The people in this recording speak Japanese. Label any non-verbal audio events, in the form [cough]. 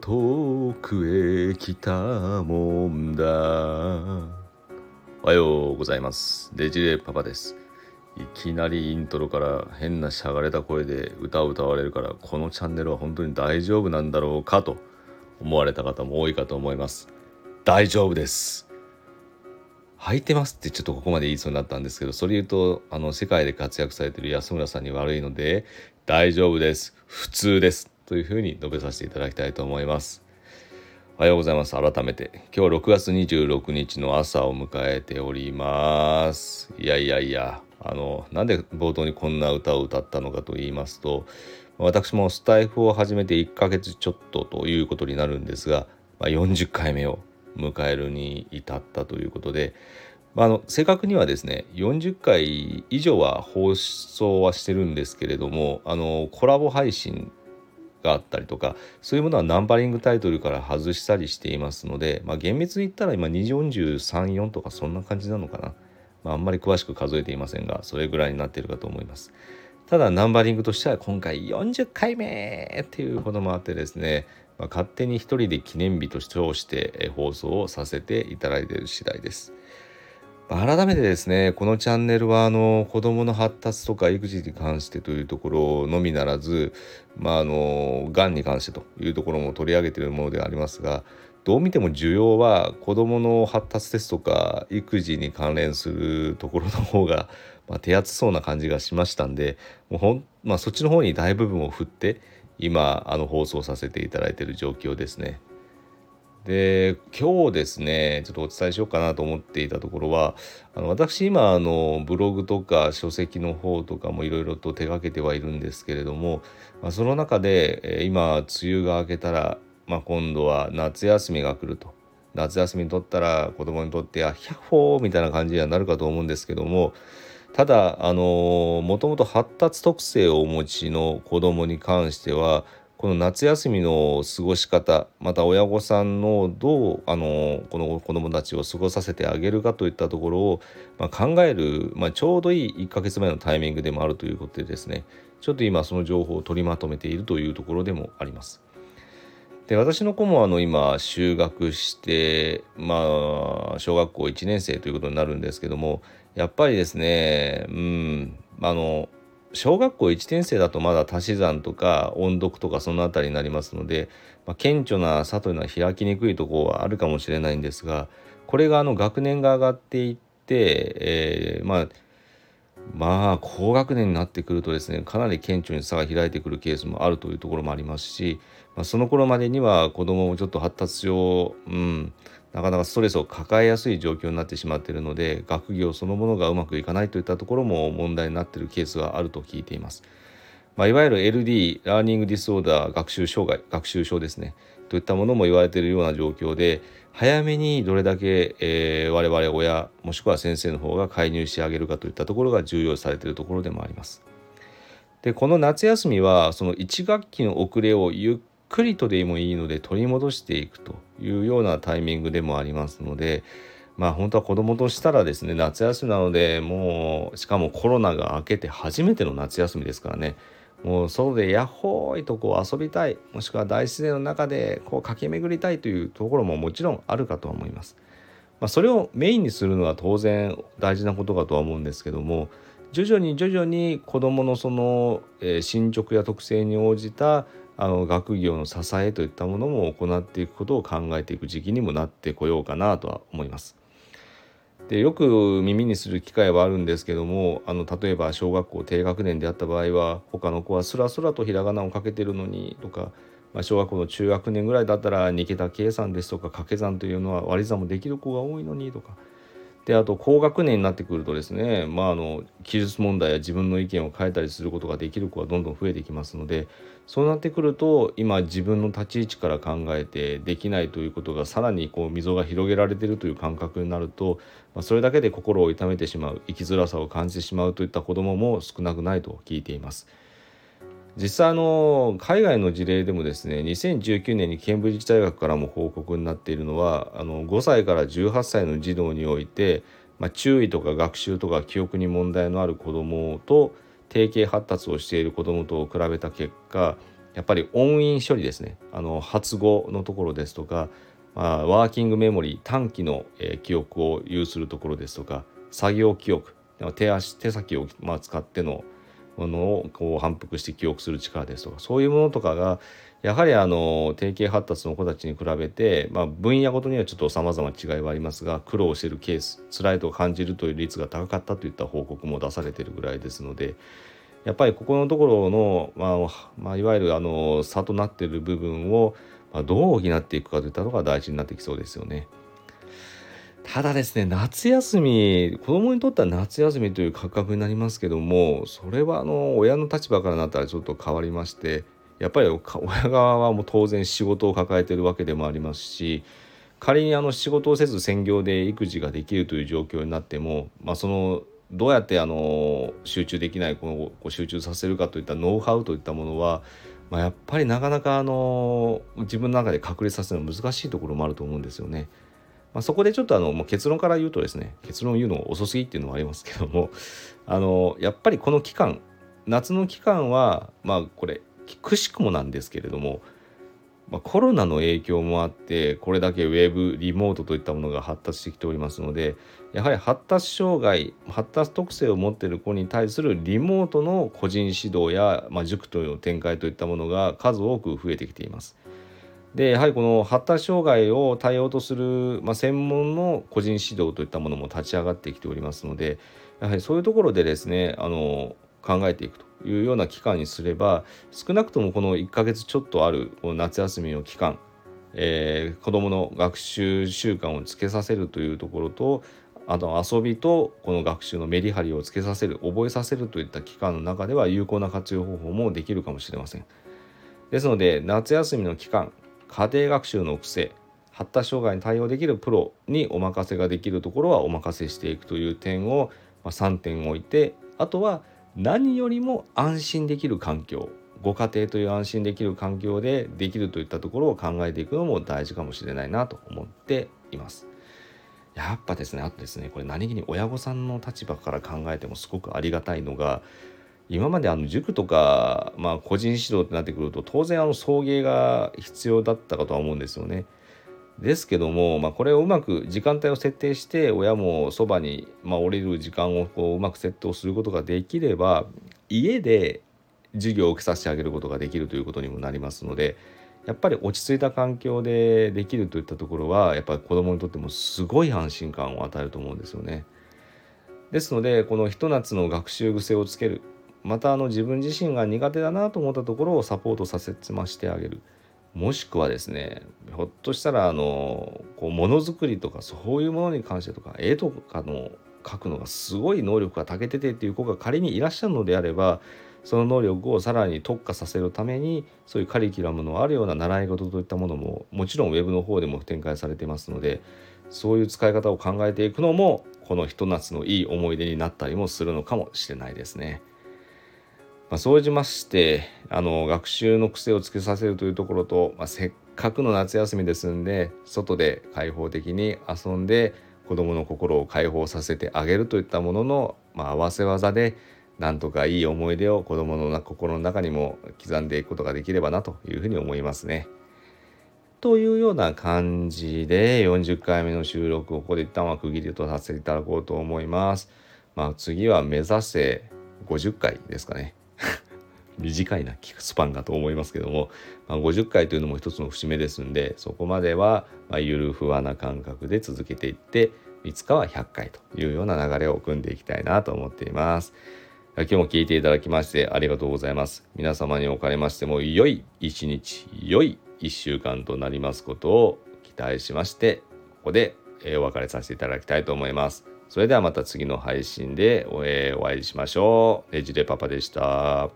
遠くへ来たもんだ。おはようございます。デジレパパです。いきなりイントロから変なしゃがれた声で歌を歌われるからこのチャンネルは本当に大丈夫なんだろうかと思われた方も多いかと思います。大丈夫です。履いてますってちょっとここまで言いそうになったんですけどそれ言うとあの世界で活躍されてる安村さんに悪いので大丈夫です。普通です。というふうに述べさせていただきたいと思います。おはようございます。改めて今日6月26日の朝を迎えております。いやいやいやあのなんで冒頭にこんな歌を歌ったのかと言いますと私もスタイフを始めて1ヶ月ちょっとということになるんですが、まあ、40回目を迎えるに至ったということで、まあ、あの正確にはですね40回以上は放送はしてるんですけれどもあのコラボ配信があったりとかそういうものはナンバリングタイトルから外したりしていますので、まあ、厳密に言ったら今243.4とかそんな感じなのかな、まあ、あんまり詳しく数えていませんがそれぐらいになっているかと思います。ただナンバリングとしては今回40回目っていうこともあってですね、まあ、勝手に一人で記念日と称して放送をさせていただいている次第です。改めてですねこのチャンネルはあの子どもの発達とか育児に関してというところのみならずまああのがんに関してというところも取り上げているものでありますがどう見ても需要は子どもの発達ですとか育児に関連するところの方が、まあ、手厚そうな感じがしましたんでもうほん、まあ、そっちの方に大部分を振って今あの放送させていただいている状況ですね。で今日ですねちょっとお伝えしようかなと思っていたところはあの私今あのブログとか書籍の方とかもいろいろと手がけてはいるんですけれども、まあ、その中で今梅雨が明けたら、まあ、今度は夏休みが来ると。夏休みにとったら子供にとってあヒャッホーみたいな感じにはなるかと思うんですけどもただあのもともと発達特性をお持ちの子供に関してはこの夏休みの過ごし方また親御さんのどうあのこの子どもたちを過ごさせてあげるかといったところを、まあ、考える、まあ、ちょうどいい1ヶ月前のタイミングでもあるということでですねちょっと今その情報を取りまとめているというところでもあります。で私の子もあの今就学してまあ小学校1年生ということになるんですけどもやっぱりですねうんあの小学校1年生だとまだ足し算とか音読とかその辺りになりますので、まあ、顕著な差というのは開きにくいところはあるかもしれないんですがこれがあの学年が上がっていって、えー、まあまあ高学年になってくるとですねかなり顕著に差が開いてくるケースもあるというところもありますし、まあ、その頃までには子どももちょっと発達上、うん、なかなかストレスを抱えやすい状況になってしまっているので学業そのものがうまくいかないといったところも問題になっているケースがあると聞いています。まあ、いわゆる LD learning disorder 学習障害学習症ですねといったものも言われているような状況で早めにどれだけ、えー、我々親もしくは先生の方が介入してあげるかといったところが重要されているところでもあります。でこの夏休みはその1学期の遅れをゆっくりとでもいいので取り戻していくというようなタイミングでもありますのでまあ本当は子供としたらですね夏休みなのでもうしかもコロナが明けて初めての夏休みですからねもう外でヤッホーいとこう遊びたいもしくは大自然の中でこう駆け巡りたいというところももちろんあるかとは思います。まあ、それをメインにするのは当然大事なことかとは思うんですけども徐々に徐々に子どものその、えー、進捗や特性に応じたあの学業の支えといったものも行っていくことを考えていく時期にもなってこようかなとは思います。でよく耳にする機会はあるんですけどもあの例えば小学校低学年であった場合は他の子はスラスラとひらがなをかけてるのにとか、まあ、小学校の中学年ぐらいだったら2桁計算ですとか掛け算というのは割り算もできる子が多いのにとかであと高学年になってくるとですねまああの記述問題や自分の意見を変えたりすることができる子はどんどん増えてきますのでそうなってくると今自分の立ち位置から考えてできないということがさらにこう溝が広げられているという感覚になると、まあ、それだけで心を痛めてしまう生きづらさを感じてしまうといった子どもも少なくないと聞いています。実際あの海外の事例でもですね2019年にケンブリッジ大学からも報告になっているのはあの5歳から18歳の児童において、まあ、注意とか学習とか記憶に問題のある子どもと定型発達をしている子どもと比べた結果やっぱり音韻処理ですね。あの発語のところですとか、まあ、ワーキングメモリー短期の、え、記憶を有するところですとか作業記憶手足手先を、まあ、使ってののをこう反復して記憶する力ですとかそういうものとかがやはりあの定型発達の子たちに比べて、まあ、分野ごとにはちょっとさまざま違いはありますが苦労してるケース辛いと感じるという率が高かったといった報告も出されてるぐらいですのでやっぱりここのところの、まあまあ、いわゆるあの差となっている部分を、ま、どう補っていくかといったのが大事になってきそうですよね。ただですね夏休み子供にとっては夏休みという感覚になりますけどもそれはあの親の立場からなったらちょっと変わりましてやっぱり [laughs] 親側はもう当然仕事を抱えてるわけでもありますし仮にあの仕事をせず専業で育児ができるという状況になっても、まあ、そのどうやってあの集中できない子を集中させるかといったノウハウといったものは、まあ、やっぱりなかなかあの自分の中で確立させるのは難しいところもあると思うんですよね。まあ、そこでちょっとあのもう結論から言うとですね結論を言うの遅すぎっていうのはありますけども [laughs] あのやっぱりこの期間夏の期間はまあこれくしくもなんですけれども、まあ、コロナの影響もあってこれだけウェブリモートといったものが発達してきておりますのでやはり発達障害発達特性を持っている子に対するリモートの個人指導や、まあ、塾という展開といったものが数多く増えてきています。でやはりこの発達障害を対応とする、まあ、専門の個人指導といったものも立ち上がってきておりますのでやはりそういうところでですねあの考えていくというような期間にすれば少なくともこの1ヶ月ちょっとある夏休みの期間、えー、子どもの学習習慣をつけさせるというところとあと遊びとこの学習のメリハリをつけさせる覚えさせるといった期間の中では有効な活用方法もできるかもしれません。ですので夏休みの期間家庭学習の癖発達障害に対応できるプロにお任せができるところはお任せしていくという点を、ま3点置いてあとは何よりも安心できる環境ご家庭という安心できる環境でできるといったところを考えていくのも大事かもしれないなと思っています。やっぱですねあとですねこれ何気に親御さんの立場から考えてもすごくありがたいのが今まであの塾とか、まあ、個人指導ってなってくると当然あの送迎が必要だったかとは思うんですよね。ですけども、まあ、これをうまく時間帯を設定して親もそばに、まあ、降りる時間をこううまく設定をすることができれば家で授業を受けさせてあげることができるということにもなりますのでやっぱり落ち着いた環境でできるといったところはやっぱり子どもにとってもすごい安心感を与えると思うんですよね。ですのでこのひと夏の学習癖をつけるまたあの自分自身が苦手だなと思ったところをサポートさせてましてあげるもしくはですねひょっとしたらあのこうものづくりとかそういうものに関してとか絵とかの描くのがすごい能力が長けててっていう子が仮にいらっしゃるのであればその能力をさらに特化させるためにそういうカリキュラムのあるような習い事といったものももちろんウェブの方でも展開されてますのでそういう使い方を考えていくのもこのひと夏のいい思い出になったりもするのかもしれないですね。まあ、そうしましてあの学習の癖をつけさせるというところと、まあ、せっかくの夏休みですんで外で開放的に遊んで子どもの心を解放させてあげるといったものの、まあ、合わせ技でなんとかいい思い出を子どもの心の中にも刻んでいくことができればなというふうに思いますね。というような感じで40回目の収録をここで一旦は区切りとさせていただこうと思います。まあ、次は目指せ50回ですかね。[laughs] 短いなスパンかと思いますけども、まあ、50回というのも一つの節目ですんでそこまではまゆるふわな感覚で続けていっていつかは100回というような流れを組んでいきたいなと思っています。今日も聞いていただきましてありがとうございます。皆様におかれましても良い一日、良い1週間となりますことを期待しまして、ここでお別れさせていただきたいと思います。それではまた次の配信でお会いしましょう。ねじれパパでした。